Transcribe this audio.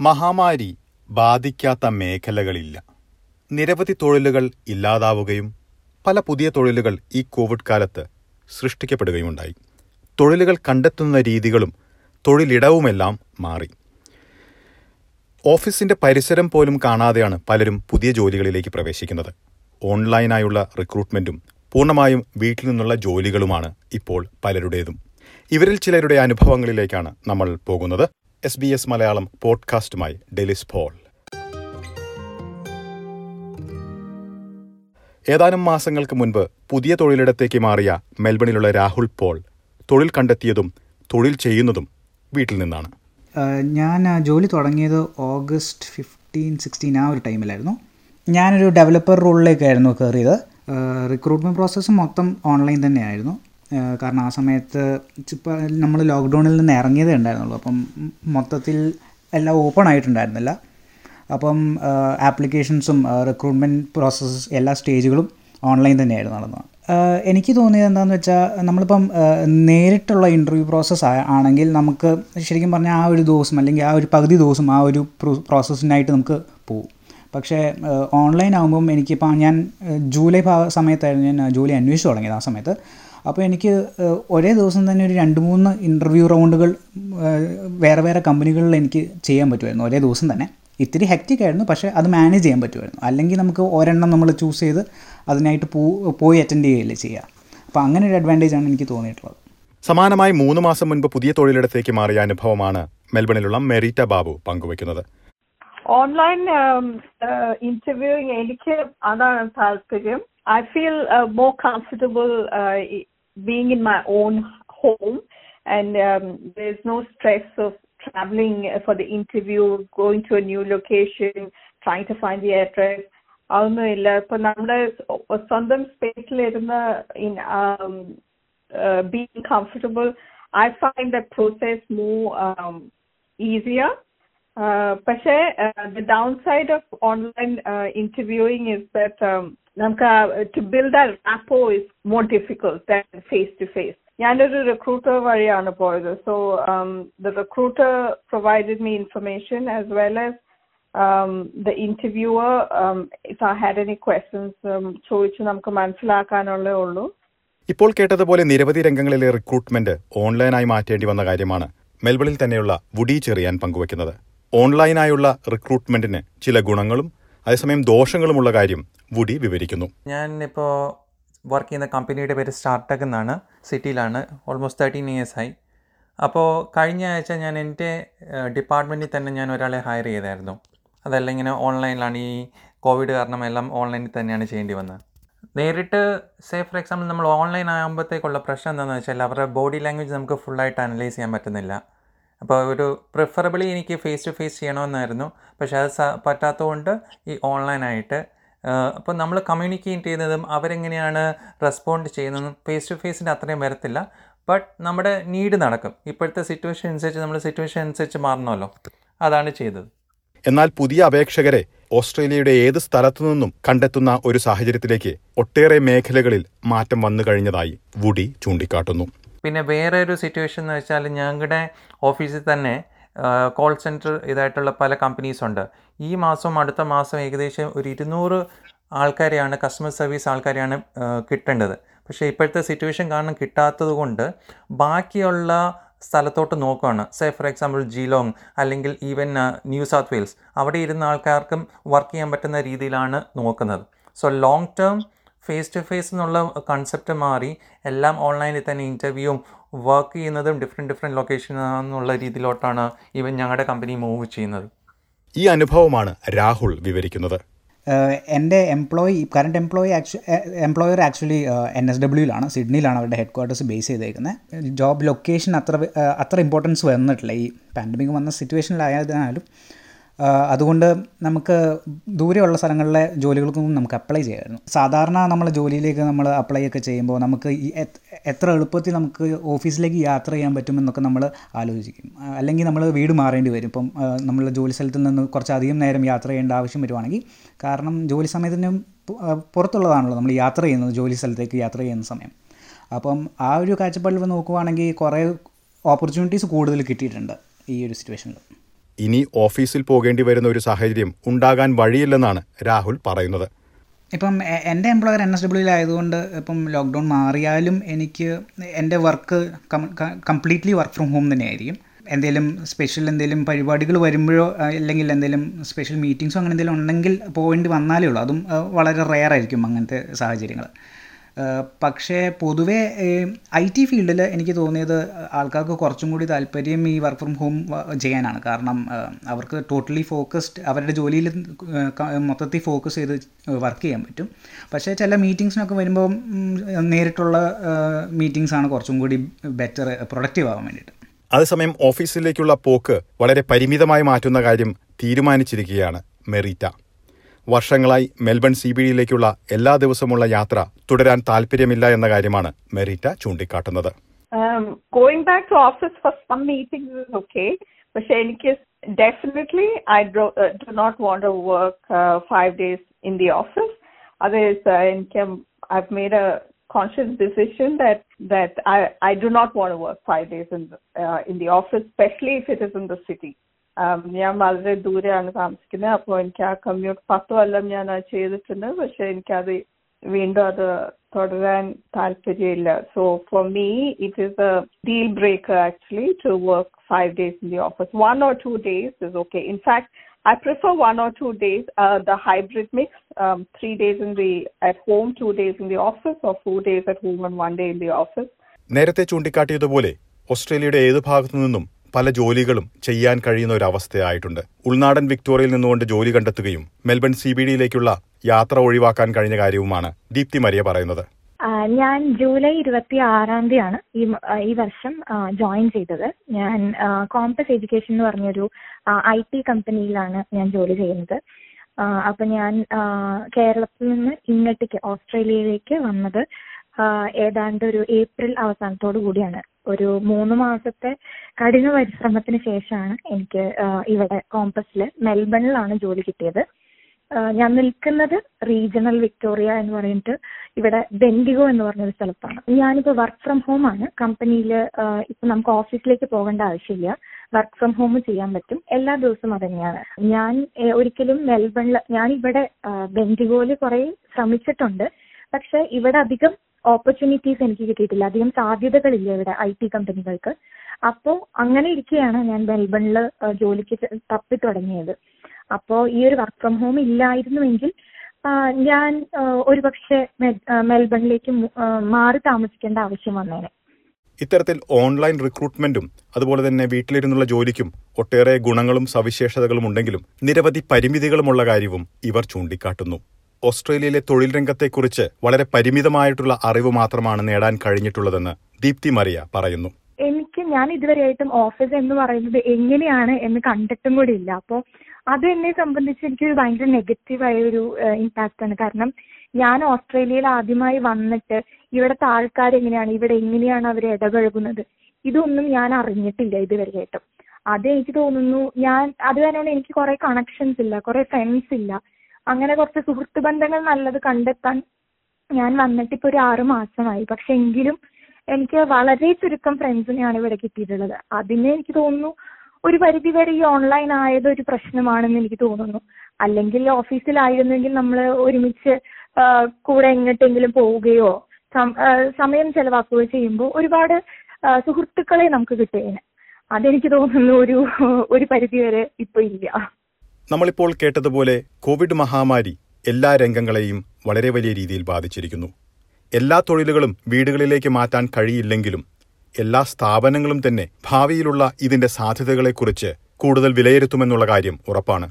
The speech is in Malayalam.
മഹാമാരി ബാധിക്കാത്ത മേഖലകളില്ല. നിരവധി തൊഴിലുകൾ ഇല്ലാതാവുകയും പല പുതിയ തൊഴിലുകൾ ഈ കോവിഡ് കാലത്ത് സൃഷ്ടിക്കപ്പെടുകയുമുണ്ടായി. തൊഴിലുകൾ കണ്ടെത്തുന്ന രീതികളും തൊഴിലിടവുമെല്ലാം മാറി. ഓഫീസിന്റെ പരിസരം പോലും കാണാതെയാണ് പലരും പുതിയ ജോലികളിലേക്ക് പ്രവേശിക്കുന്നത്. ഓൺലൈനായുള്ള റിക്രൂട്ട്മെന്റും പൂർണമായും വീട്ടിൽ നിന്നുള്ള ജോലികളുമാണ് ഇപ്പോൾ പലരുടേതും. ഇവരിൽ ചിലരുടെ അനുഭവങ്ങളിലേക്കാണ് നമ്മൾ പോകുന്നത്. എസ് ബി എസ് മലയാളം പോഡ്കാസ്റ്റുമായി ഡെലിസ് പോൾ. ഏതാനും മാസങ്ങൾക്ക് മുൻപ് പുതിയ തൊഴിലിടത്തേക്ക് മാറിയ മെൽബണിലുള്ള രാഹുൽ പോൾ തൊഴിൽ കണ്ടെത്തിയതും തൊഴിൽ ചെയ്യുന്നതും വീട്ടിൽ നിന്നാണ്. ഞാൻ ജോലി തുടങ്ങിയത് ഓഗസ്റ്റ് ഫിഫ്റ്റീൻ സിക്സ്റ്റീൻ ആ ഒരു ടൈമിലായിരുന്നു. ഞാനൊരു ഡെവലപ്പർ റോളിലേക്കായിരുന്നു കയറിയത്. റിക്രൂട്ട്മെന്റ് പ്രോസസ്സ് മൊത്തം ഓൺലൈൻ തന്നെയായിരുന്നു. കാരണം ആ സമയത്ത് ഇപ്പോൾ നമ്മൾ ലോക്ക്ഡൗണിൽ നിന്ന് ഇറങ്ങിയതേ ഉണ്ടായിരുന്നുള്ളൂ. അപ്പം മൊത്തത്തിൽ എല്ലാം ഓപ്പൺ ആയിട്ടുണ്ടായിരുന്നില്ല. അപ്പം ആപ്ലിക്കേഷൻസും റിക്രൂട്ട്മെന്റ് പ്രോസസ്സ് എല്ലാ സ്റ്റേജുകളും ഓൺലൈൻ തന്നെയായിരുന്നു നടന്നത്. എനിക്ക് തോന്നിയത് എന്താണെന്ന് വെച്ചാൽ നമ്മളിപ്പം നേരിട്ടുള്ള ഇന്റർവ്യൂ പ്രോസസ്സ് ആണെങ്കിൽ നമുക്ക് ശരിക്കും പറഞ്ഞാൽ ആ ഒരു ദിവസം അല്ലെങ്കിൽ ആ ഒരു പകുതി ദിവസം ആ ഒരു പ്രോസസ്സിനായിട്ട് നമുക്ക് പോകും പക്ഷേ ഓൺലൈൻ ആകുമ്പം എനിക്കിപ്പോൾ ഞാൻ ജൂലൈ സമയത്തായിരുന്നു ഞാൻ ജോലി അന്വേഷിച്ച് തുടങ്ങിയത് ആ സമയത്ത്. അപ്പോൾ എനിക്ക് ഒരേ ദിവസം തന്നെ ഒരു രണ്ട് മൂന്ന് ഇന്റർവ്യൂ റൗണ്ടുകൾ വേറെ വേറെ കമ്പനികളിൽ എനിക്ക് ചെയ്യാൻ പറ്റുമായിരുന്നു ഒരേ ദിവസം തന്നെ. ഇത്തിരി ഹെക്റ്റിക് ആയിരുന്നു പക്ഷേ അത് മാനേജ് ചെയ്യാൻ പറ്റുമായിരുന്നു. അല്ലെങ്കിൽ നമുക്ക് ഒരെണ്ണം നമ്മൾ ചൂസ് ചെയ്ത് അതിനായിട്ട് പോ പോയി അറ്റൻഡ് ചെയ്യുകയല്ലേ ചെയ്യുക. അപ്പോൾ അങ്ങനെ ഒരു അഡ്വാന്റേജ് ആണ് എനിക്ക് തോന്നിയിട്ടുള്ളത്. സമാനമായി മൂന്ന് മാസം മുൻപ് പുതിയ തൊഴിലിടത്തേക്ക് മാറിയ അനുഭവമാണ് മെൽബണിലുള്ള മെറീറ്റ ബാബു പങ്കുവയ്ക്കുന്നത്. ഓൺലൈൻ ഇന്റർവ്യൂയിങ് എനിക്ക് അതാണ് താല്പര്യം. I feel more comfortable Being in my own home and there is no stress of traveling for the interview, going to a new location, trying to find the address. അതൊന്നുമില്ല ഇപ്പൊ നമ്മുടെ സ്വന്തം സ്പേസിലിരുന്ന് in being comfortable I find the process move easier പക്ഷേ the downside of online interviewing is that നമുക്ക് to build a rapport is more difficult than face to face ഞാനൊരു റിക്രൂട്ടർ വഴിയാണ് പോയത്. So the recruiter provided me information as well as the interviewer if I had any questions ചോദിച്ച് നമുക്ക് മനസ്സിലാക്കാനുള്ളേ ഉള്ളൂ. ഇപ്പോൾ കേട്ടതുപോലെ നിരവധി രംഗങ്ങളിലെ റിക്രൂട്ട്മെന്റ് ഓൺലൈനായി മാറ്റേണ്ടി വന്ന കാര്യമാണ് മെൽബണിൽ തന്നെയുള്ള വുഡി ചെറിയാൻ പങ്കുവയ്ക്കുന്നത്. ഓൺലൈനായുള്ള റിക്രൂട്ട്മെന്റിന് ചില ഗുണങ്ങളും അതേസമയം ദോഷങ്ങളുമുള്ള കാര്യം വുഡി വിവരിക്കുന്നു. ഞാൻ ഇപ്പോൾ വർക്ക് ചെയ്യുന്ന കമ്പനിയുടെ പേര് സ്റ്റാർട്ടക് എന്നാണ്. സിറ്റിയിലാണ് ഓൾമോസ്റ്റ് തേർട്ടീൻ ഇയേഴ്സ് ആയി. അപ്പോൾ കഴിഞ്ഞ ആഴ്ച ഞാൻ എന്റെ ഡിപ്പാർട്ട്മെന്റിൽ തന്നെ ഞാൻ ഒരാളെ ഹയർ ചെയ്തായിരുന്നു. അതല്ല ഇങ്ങനെ ഓൺലൈനിലാണ് ഈ കോവിഡ് കാരണം എല്ലാം ഓൺലൈനിൽ തന്നെയാണ് ചെയ്യേണ്ടി വന്നത്. നേരിട്ട് സേ ഫോർ എക്സാമ്പിൾ നമ്മൾ ഓൺലൈൻ ആകുമ്പോഴത്തേക്കുള്ള പ്രശ്നം എന്താണെന്ന് വെച്ചാൽ അവരുടെ ബോഡി ലാംഗ്വേജ് നമുക്ക് ഫുള്ളായിട്ട് അനലൈസ് ചെയ്യാൻ പറ്റുന്നില്ല. അപ്പോൾ ഒരു പ്രിഫറബിളി എനിക്ക് ഫേസ് ടു ഫേസ് ചെയ്യണമെന്നായിരുന്നു. പക്ഷേ അത് പറ്റാത്തതുകൊണ്ട് ഈ ഓൺലൈനായിട്ട് അപ്പോൾ നമ്മൾ കമ്മ്യൂണിക്കേറ്റ് ചെയ്യുന്നതും അവരെങ്ങനെയാണ് റെസ്പോണ്ട് ചെയ്യുന്നതും ഫേസ് ടു ഫേസിന്റെ അത്രയും വരത്തില്ല. ബട്ട് നമ്മുടെ നീഡ് നടക്കും. ഇപ്പോഴത്തെ സിറ്റുവേഷൻ അനുസരിച്ച് നമ്മൾ സിറ്റുവേഷൻ അനുസരിച്ച് മാറണമല്ലോ. അതാണ് ചെയ്തത്. എന്നാൽ പുതിയ അപേക്ഷകരെ ഓസ്ട്രേലിയയുടെ ഏത് സ്ഥലത്തു നിന്നും കണ്ടെത്തുന്ന ഒരു സാഹചര്യത്തിലേക്ക് ഒട്ടേറെ മേഖലകളിൽ മാറ്റം വന്നു കഴിഞ്ഞതായി വുഡി ചൂണ്ടിക്കാട്ടുന്നു. പിന്നെ വേറെ ഒരു സിറ്റുവേഷൻ എന്ന് വെച്ചാൽ ഞങ്ങളുടെ ഓഫീസിൽ തന്നെ കോൾ സെന്റർ ഇതായിട്ടുള്ള പല കമ്പനീസ് ഉണ്ട്. ഈ മാസവും അടുത്ത മാസം ഏകദേശം ഒരു ഇരുന്നൂറ് ആൾക്കാരെയാണ് കസ്റ്റമർ സർവീസ് ആൾക്കാരെയാണ് കിട്ടേണ്ടത്. പക്ഷേ ഇപ്പോഴത്തെ സിറ്റുവേഷൻ കാരണം കിട്ടാത്തത് കൊണ്ട് ബാക്കിയുള്ള സ്ഥലത്തോട്ട് നോക്കുകയാണ് സേ ഫോർ എക്സാമ്പിൾ ജിലോങ് അല്ലെങ്കിൽ ഈവൻ ന്യൂ സൗത്ത് വെയിൽസ് അവിടെ ഇരുന്ന ആൾക്കാർക്കും വർക്ക് ചെയ്യാൻ പറ്റുന്ന രീതിയിലാണ് നോക്കുന്നത്. So long term face to face എന്നുള്ള കൺസെപ്റ്റ് മാറി. എല്ലാം ഓൺലൈനിൽ തന്നെ ഇന്റർവ്യൂവും വർക്ക് ചെയ്യുന്നതും ഡിഫറെന്റ് ഡിഫറെന്റ് ലൊക്കേഷൻ എന്നുള്ള രീതിയിലോട്ടാണ് ഇവൻ ഞങ്ങളുടെ കമ്പനി മൂവ് ചെയ്യുന്നത്. ഈ അനുഭവമാണ് രാഹുൽ വിവരിക്കുന്നത്. എന്റെ എംപ്ലോയി കറണ്ട് എംപ്ലോയി ആക്ച്വ എംപ്ലോയർ ആക്ച്വലി എൻ എസ് ഡബ്ല്യൂയിലാണ് സിഡ്നിയിലാണ് അവരുടെ ഹെഡ് ക്വാർട്ടേഴ്സ് ബേസ് ചെയ്തേക്കുന്നത് ജോബ് ലൊക്കേഷൻ അത്ര അത്ര ഇമ്പോർട്ടൻസ് വന്നിട്ടില്ല. ഈ പാൻഡമിക് വന്ന സിറ്റുവേഷനിലായതിനാലും അതുകൊണ്ട് നമുക്ക് ദൂരെയുള്ള സ്ഥലങ്ങളിലെ ജോലികൾക്കൊന്നും നമുക്ക് അപ്ലൈ ചെയ്യായിരുന്നു. സാധാരണ നമ്മൾ ജോലിയിലേക്ക് നമ്മൾ അപ്ലൈ ഒക്കെ ചെയ്യുമ്പോൾ നമുക്ക് എത്ര എളുപ്പത്തിൽ നമുക്ക് ഓഫീസിലേക്ക് യാത്ര ചെയ്യാൻ പറ്റുമെന്നൊക്കെ നമ്മൾ ആലോചിക്കും. അല്ലെങ്കിൽ നമ്മൾ വീട് മാറേണ്ടി വരും. ഇപ്പം നമ്മൾ ജോലി സ്ഥലത്തിൽ നിന്ന് കുറച്ചധികം നേരം യാത്ര ചെയ്യേണ്ട ആവശ്യം വരുവാണെങ്കിൽ കാരണം ജോലി സമയത്തിന് പുറത്തുള്ളതാണല്ലോ നമ്മൾ യാത്ര ചെയ്യുന്നത് ജോലി സ്ഥലത്തേക്ക് യാത്ര ചെയ്യുന്ന സമയം. അപ്പം ആ ഒരു കാഴ്ചപ്പാടിൽ നോക്കുവാണെങ്കിൽ കുറേ ഓപ്പർച്യൂണിറ്റീസ് കൂടുതൽ കിട്ടിയിട്ടുണ്ട് ഈ ഒരു സിറ്റുവേഷനിൽ ഇനി ഓഫീസിൽ പോകേണ്ടി വരുന്ന ഒരു സാഹചര്യം ഉണ്ടാകാൻ വഴിയില്ലെന്നാണ് രാഹുൽ പറയുന്നത്. ഇപ്പം എന്റെ എംപ്ലോയർ എൻ എസ് ഡബ്ല്യൂയിലായതുകൊണ്ട് ഇപ്പം ലോക്ക്ഡൗൺ മാറിയാലും എനിക്ക് എന്റെ work completely work from home തന്നെയായിരിക്കും. എന്തെങ്കിലും സ്പെഷ്യൽ എന്തെങ്കിലും പരിപാടികൾ വരുമ്പോഴോ അല്ലെങ്കിൽ എന്തെങ്കിലും സ്പെഷ്യൽ മീറ്റിങ്സോ അങ്ങനെ എന്തെങ്കിലും ഉണ്ടെങ്കിൽ പോകേണ്ടി വന്നാലേ ഉള്ളൂ. അതും വളരെ റെയർ ആയിരിക്കും അങ്ങനത്തെ സാഹചര്യങ്ങൾ. പക്ഷേ പൊതുവേ ഐ ടി ഫീൽഡിൽ എനിക്ക് തോന്നിയത് ആൾക്കാർക്ക് കുറച്ചും കൂടി താല്പര്യം ഈ വർക്ക് ഫ്രം ഹോം ചെയ്യാനാണ്. കാരണം അവർക്ക് ടോട്ടലി ഫോക്കസ്ഡ് അവരുടെ ജോലിയിൽ മൊത്തത്തിൽ ഫോക്കസ് ചെയ്ത് വർക്ക് ചെയ്യാൻ പറ്റും. പക്ഷേ ചില മീറ്റിങ്സിനൊക്കെ വരുമ്പോൾ നേരിട്ടുള്ള മീറ്റിങ്സ് ആണ് കുറച്ചും കൂടി ബെറ്റർ പ്രൊഡക്റ്റീവ് ആവാൻ വേണ്ടിയിട്ട്. അതേസമയം ഓഫീസിലേക്കുള്ള പോക്ക് വളരെ പരിമിതമായി മാറ്റുന്ന കാര്യം തീരുമാനിച്ചിരിക്കുകയാണ് മെറീറ്റ. വർഷങ്ങളായി മെൽബൺ സി ബി ഡിയിലേക്കുള്ള എല്ലാ ദിവസമുള്ള യാത്ര തുടരാൻ താല്പര്യമില്ല എന്ന കാര്യമാണ് മെറിറ്റ ചൂണ്ടിക്കാട്ടുന്നത്. Going back to office for some meeting okay പക്ഷെ എനിക്ക് definitely I do not to work five days in the office അത് എനിക്ക് I made a conscious decision that that I do not want work five days in the office specially if it is in the city ഞാൻ വളരെ ദൂരെയാണ് താമസിക്കുന്നത്. അപ്പോൾ എനിക്ക് ആ കമ്മ്യൂട്ട് പത്ത് കൊല്ലം ഞാൻ അത് ചെയ്തിട്ടുണ്ട്. പക്ഷെ എനിക്കത് വീണ്ടും അത് തുടരാൻ താല്പര്യമില്ല. So for me it is a deal breaker actually to work five days in the office one or two days is okay in fact one or two days, uh, the hybrid mix, um, three days in the at home, two days in the office, or four days at home and one day in the office. നേരത്തെ ചൂണ്ടിക്കാട്ടിയതുപോലെ ഓസ്ട്രേലിയയുടെ ഏത് ഭാഗത്തു നിന്നും പല ജോലികളും ചെയ്യാൻ കഴിയുന്ന ഒരു അവസ്ഥയായിട്ടുണ്ട്. ഉൾനാടൻ വിക്ടോറിയയിൽ നിന്നുകൊണ്ട് ജോലി കണ്ടെത്തുകയും മെൽബൺ സി ബി ഡിയിലേക്കുള്ള യാത്ര ഒഴിവാക്കാൻ കഴിഞ്ഞ കാര്യവുമാണ് ദീപ്തി മരിയ പറയുന്നത്. ഞാൻ ജൂലൈ ഇരുപത്തി ആറാം തീയതിയാണ് ഈ ഈ വർഷം ജോയിൻ ചെയ്തത്. ഞാൻ കോമ്പസ് എഡ്യൂക്കേഷൻ എന്ന് പറഞ്ഞൊരു ഐ ടി കമ്പനിയിലാണ് ഞാൻ ജോലി ചെയ്യുന്നത്. അപ്പൊ ഞാൻ കേരളത്തിൽ നിന്ന് ഇങ്ങോട്ടേക്ക് ഓസ്ട്രേലിയയിലേക്ക് വന്നത് ഏതാണ്ട് ഒരു ഏപ്രിൽ അവസാനത്തോടു കൂടിയാണ്. ഒരു മൂന്ന് മാസത്തെ കഠിന പരിശ്രമത്തിന് ശേഷമാണ് എനിക്ക് ഇവിടെ കോമ്പസിൽ മെൽബണിലാണ് ജോലി കിട്ടിയത്. ഞാൻ നിൽക്കുന്നത് റീജിയണൽ വിക്ടോറിയ എന്ന് പറഞ്ഞിട്ട് ഇവിടെ ബെൻഡിഗോ എന്ന് പറഞ്ഞൊരു സ്ഥലത്താണ്. ഞാനിപ്പോൾ വർക്ക് ഫ്രം ഹോം ആണ്. കമ്പനിയിൽ ഇപ്പൊ നമുക്ക് ഓഫീസിലേക്ക് പോകേണ്ട ആവശ്യമില്ല. വർക്ക് ഫ്രം ഹോം ചെയ്യാൻ പറ്റും. എല്ലാ ദിവസവും അത് തന്നെയാണ്. ഞാൻ ഒരിക്കലും മെൽബണിൽ ഞാൻ ഇവിടെ ബെൻഡിഗോയിൽ കുറേ ശ്രമിച്ചിട്ടുണ്ട്. പക്ഷെ ഇവിടെ അധികം ഓപ്പർച്യൂണിറ്റീസ് എനിക്ക് കിട്ടിയിട്ടില്ല. അധികം സാധ്യതകളില്ല ഇവിടെ ഐ ടി കമ്പനികൾക്ക് അപ്പോൾ അങ്ങനെ ഇരിക്കുകയാണ് ഞാൻ മെൽബണിൽ ജോലിക്ക് തപ്പി തുടങ്ങിയത്. അപ്പോൾ ഈ ഒരു വർക്ക് ഫ്രം ഹോം ഇല്ലായിരുന്നുവെങ്കിൽ ഞാൻ ഒരു ഒരുപക്ഷെ മെൽബണിലേക്ക് മാറി താമസിക്കേണ്ട ആവശ്യം വന്നേനെ. ഇത്തരത്തിൽ ഓൺലൈൻ റിക്രൂട്ട്മെന്റും അതുപോലെ തന്നെ വീട്ടിലിരുന്നുള്ള ജോലിക്കും ഒട്ടേറെ ഗുണങ്ങളും സവിശേഷതകളും ഉണ്ടെങ്കിലും നിരവധി പരിമിതികളുമുള്ള കാര്യവും ഇവർ ചൂണ്ടിക്കാട്ടുന്നു. ഓസ്ട്രേലിയയിലെ തൊഴിൽ രംഗത്തെക്കുറിച്ച് വളരെ പരിമിതമായിട്ടുള്ള അറിവ് മാത്രമാണ് നേടാൻ കഴിഞ്ഞിട്ടുള്ളതെന്ന് ദീപ്തി മറിയ പറയുന്നു. എനിക്ക് ഞാൻ ഇതുവരെയായിട്ടും ഓഫീസ് എന്ന് പറയുന്നത് എങ്ങനെയാണ് എന്ന് കണ്ടിട്ടും കൂടി ഇല്ല. അപ്പോൾ അത് എന്നെ സംബന്ധിച്ച് എനിക്ക് ഭയങ്കര നെഗറ്റീവായ ഒരു ഇമ്പാക്റ്റ് ആണ്. കാരണം ഞാൻ ഓസ്ട്രേലിയയിൽ ആദ്യമായി വന്നിട്ട് ഇവിടുത്തെ ആൾക്കാർ എങ്ങനെയാണ് ഇവിടെ എങ്ങനെയാണ് അവർ ഇടപഴകുന്നത്? ഇതൊന്നും ഞാൻ അറിഞ്ഞിട്ടില്ല ഇതുവരെയായിട്ടും. അത് എനിക്ക് തോന്നുന്നു ഞാൻ അത് തന്നെയാണ് എനിക്ക് കുറെ കണക്ഷൻസ് ഇല്ല കുറെ ഫ്രണ്ട്സ് ഇല്ല. അങ്ങനെ കുറച്ച് സുഹൃത്ത് ബന്ധങ്ങൾ നല്ലത് കണ്ടെത്താൻ ഞാൻ വന്നിട്ട് ഇപ്പൊ ഒരു ആറ് മാസമായി. പക്ഷെ എങ്കിലും എനിക്ക് വളരെ ചുരുക്കം ഫ്രണ്ട്സിനെയാണ് ഇവിടെ കിട്ടിയിട്ടുള്ളത്. അതിന് എനിക്ക് തോന്നുന്നു ഒരു പരിധി വരെ ഈ ഓൺലൈൻ ആയത് ഒരു പ്രശ്നമാണെന്ന് എനിക്ക് തോന്നുന്നു. അല്ലെങ്കിൽ ഓഫീസിലായിരുന്നെങ്കിൽ നമ്മൾ ഒരുമിച്ച് കൂടെ എങ്ങോട്ടെങ്കിലും പോവുകയോ സമയം ചെലവാക്കുകയോ ചെയ്യുമ്പോൾ ഒരുപാട് സുഹൃത്തുക്കളെ നമുക്ക് കിട്ടുകയാണ്. അതെനിക്ക് തോന്നുന്നു ഒരു ഒരു പരിധി വരെ ഇപ്പൊ ഇല്ല. നമ്മളിപ്പോൾ കേട്ടതുപോലെ കോവിഡ് മഹാമാരി എല്ലാ രംഗങ്ങളെയും വളരെ വലിയ രീതിയിൽ ബാധിച്ചിരിക്കുന്നു. എല്ലാ തൊഴിലുകളും വീടുകളിലേക്ക് മാറ്റാൻ കഴിയില്ലെങ്കിലും എല്ലാ സ്ഥാപനങ്ങളും തന്നെ ഭാവിയിലുള്ള ഇതിന്റെ സാധ്യതകളെക്കുറിച്ച് കൂടുതൽ വിലയിരുത്തുമെന്നുള്ള കാര്യം ഉറപ്പാണ്.